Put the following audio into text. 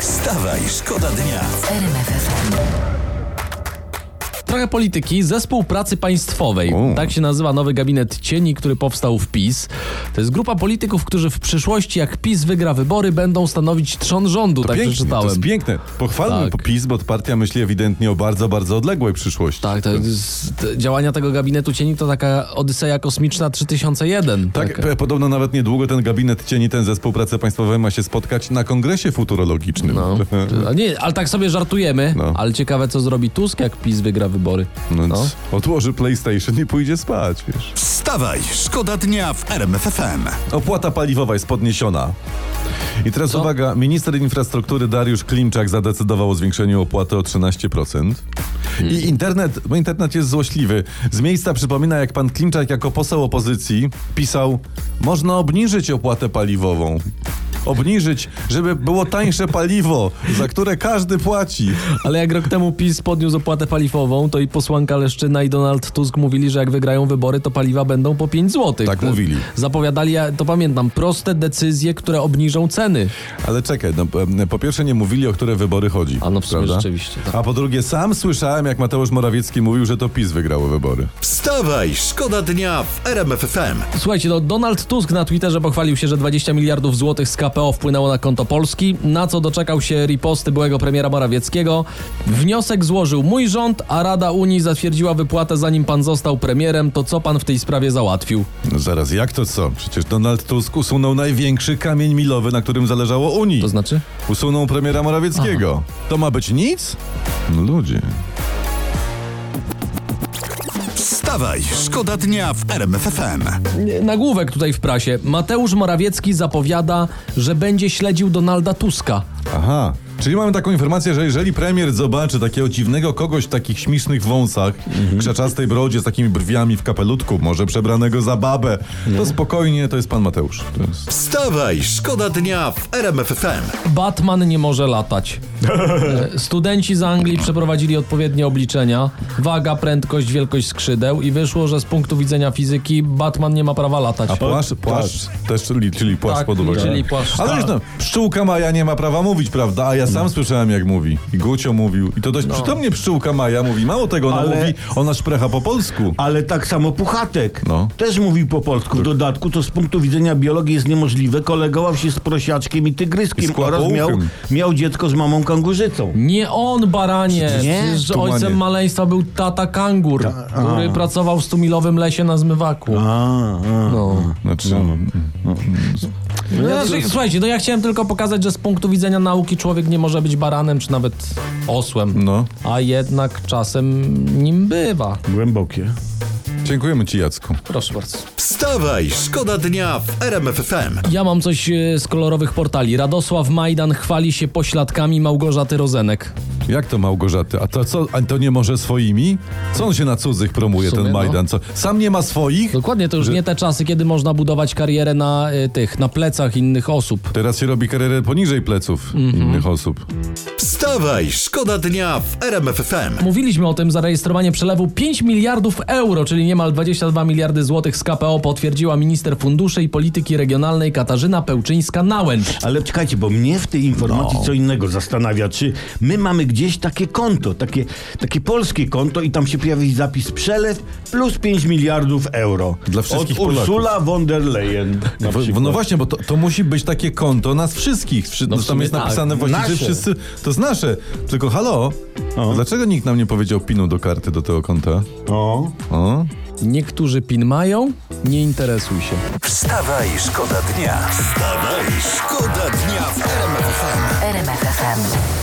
Wstawaj, szkoda dnia. Trochę polityki. Zespół Pracy Państwowej. U. Tak się nazywa nowy gabinet cieni, który powstał w PiS. To jest grupa polityków, którzy w przyszłości, jak PiS wygra wybory, będą stanowić trzon rządu. tak pięknie, to przeczytałem. jest piękne. Pochwalmy Tak. PiS, bo partia myśli ewidentnie o bardzo, bardzo odległej przyszłości. Tak, to te działania tego gabinetu cieni to taka Odyseja Kosmiczna 3001. Tak, Taka. p- podobno nawet niedługo ten gabinet cieni, ten zespół pracy państwowej ma się spotkać na kongresie futurologicznym. No. Nie, ale tak sobie żartujemy, No. ale ciekawe co zrobi Tusk, jak PiS wygra wybory. No, No. Odłoży PlayStation i pójdzie spać, wiesz. Wstawaj, szkoda dnia w RMF FM. Opłata paliwowa jest podniesiona. I teraz Co? uwaga, minister infrastruktury Dariusz Klimczak zadecydował o zwiększeniu opłaty o 13%. I internet, bo internet jest złośliwy. Z miejsca przypomina, jak pan Klimczak jako poseł opozycji pisał, można obniżyć opłatę paliwową. Obniżyć, żeby było tańsze paliwo, za które każdy płaci. Ale jak rok temu PiS podniósł opłatę paliwową, to i posłanka Leszczyna i Donald Tusk mówili, że jak wygrają wybory, to paliwa będą po 5 zł. Tak mówili. Zapowiadali, ja to pamiętam, proste decyzje, które obniżą ceny. Ale czekaj, no, po pierwsze nie mówili, o które wybory chodzi. A no w sumie prawda? rzeczywiście, tak. A po drugie, sam słyszałem, jak Mateusz Morawiecki mówił, że to PiS wygrało wybory. Wstawaj, szkoda dnia w RMF FM. Słuchajcie, no Donald Tusk na Twitterze pochwalił się, że 20 miliardów złotych z KPO wpłynęło na konto Polski, na co doczekał się riposty byłego premiera Morawieckiego. Wniosek złożył mój rząd, a Rada Unii zatwierdziła wypłatę zanim pan został premierem. To co pan w tej sprawie załatwił? No zaraz, jak to co? Przecież Donald Tusk usunął największy kamień milowy, na którym zależało Unii. To znaczy? Usunął premiera Morawieckiego. To ma być nic? No ludzie. Wstawaj, szkoda dnia w RMF FM. Nagłówek tutaj w prasie. Mateusz Morawiecki zapowiada, że będzie śledził Donalda Tuska. Aha. Czyli mamy taką informację, że jeżeli premier zobaczy takiego dziwnego kogoś w takich śmiesznych wąsach, Mhm. krzaczastej brodzie, z takimi brwiami w kapelutku, może przebranego za babę, to spokojnie, to jest pan Mateusz. To jest... Wstawaj, szkoda dnia w RMF FM. Batman nie może latać. Studenci z Anglii przeprowadzili odpowiednie obliczenia. Waga, prędkość, wielkość skrzydeł i wyszło, że z punktu widzenia fizyki Batman nie ma prawa latać. A płaszcz, płaszcz też, czyli, czyli płaszcz Tak, pod uwagę. czyli płaszcz, Ale tak. no, pszczółka Maja nie ma prawa mówić, prawda? A ja sam słyszałem jak mówi. I Gucio mówił. I to dość przytomnie pszczółka Maja mówi. Mało tego, ona Ale- mówi, ona szprecha po polsku. Ale tak samo Puchatek No. też mówi po polsku. W dodatku to z punktu widzenia biologii jest niemożliwe. Kolegował się z prosiaczkiem i I tygryskiem z oraz miał, miał dziecko z mamą kangurzycą. Nie on, baranie! Nie? Przecież Tumanie. ojcem maleństwa był tata kangur, który pracował w stumilowym lesie na zmywaku. A, a. No. Znaczy, Znaczy, słuchajcie, no ja chciałem tylko pokazać, że z punktu widzenia nauki człowiek nie może być baranem, czy nawet osłem. no. A jednak czasem nim bywa. Głębokie. Dziękujemy ci Jacku. Proszę bardzo. Wstawaj, szkoda dnia w RMF FM. Ja mam coś e, z kolorowych portali. Radosław Majdan chwali się pośladkami Małgorzaty Rozenek. Jak to Małgorzaty? A to co? A to nie może swoimi? Co on się na cudzych promuje, W sumie, ten no. Majdan? Co? Sam nie ma swoich? Dokładnie, to już Że- nie te czasy, kiedy można budować karierę na e, tych, na plecach innych osób. Teraz się robi karierę poniżej pleców Mhm. innych osób. Wstawaj, szkoda dnia w RMF FM. Mówiliśmy o tym, zarejestrowanie przelewu 5 miliardów euro, czyli niemal 22 miliardy złotych z KPO potwierdziła minister funduszy i polityki regionalnej Katarzyna Pełczyńska-Nałęcz. Ale czekajcie, bo mnie w tej informacji co innego zastanawia. Czy my mamy gdzieś takie konto, takie, takie polskie konto i tam się pojawi zapis przelew plus 5 miliardów euro. Dla wszystkich Od Polaków. Ursula von der Leyen. W, no właśnie, bo to, to musi być takie konto nas wszystkich. Wszy, No w tam jest tak. napisane właśnie, że Nasze. wszyscy. To jest nasze. Tylko halo, dlaczego nikt nam nie powiedział pinu do karty do tego konta? O. O? Niektórzy PIN mają, nie interesuj się. Wstawaj, szkoda dnia. Wstawaj, szkoda dnia w RMF FM. RMFFM.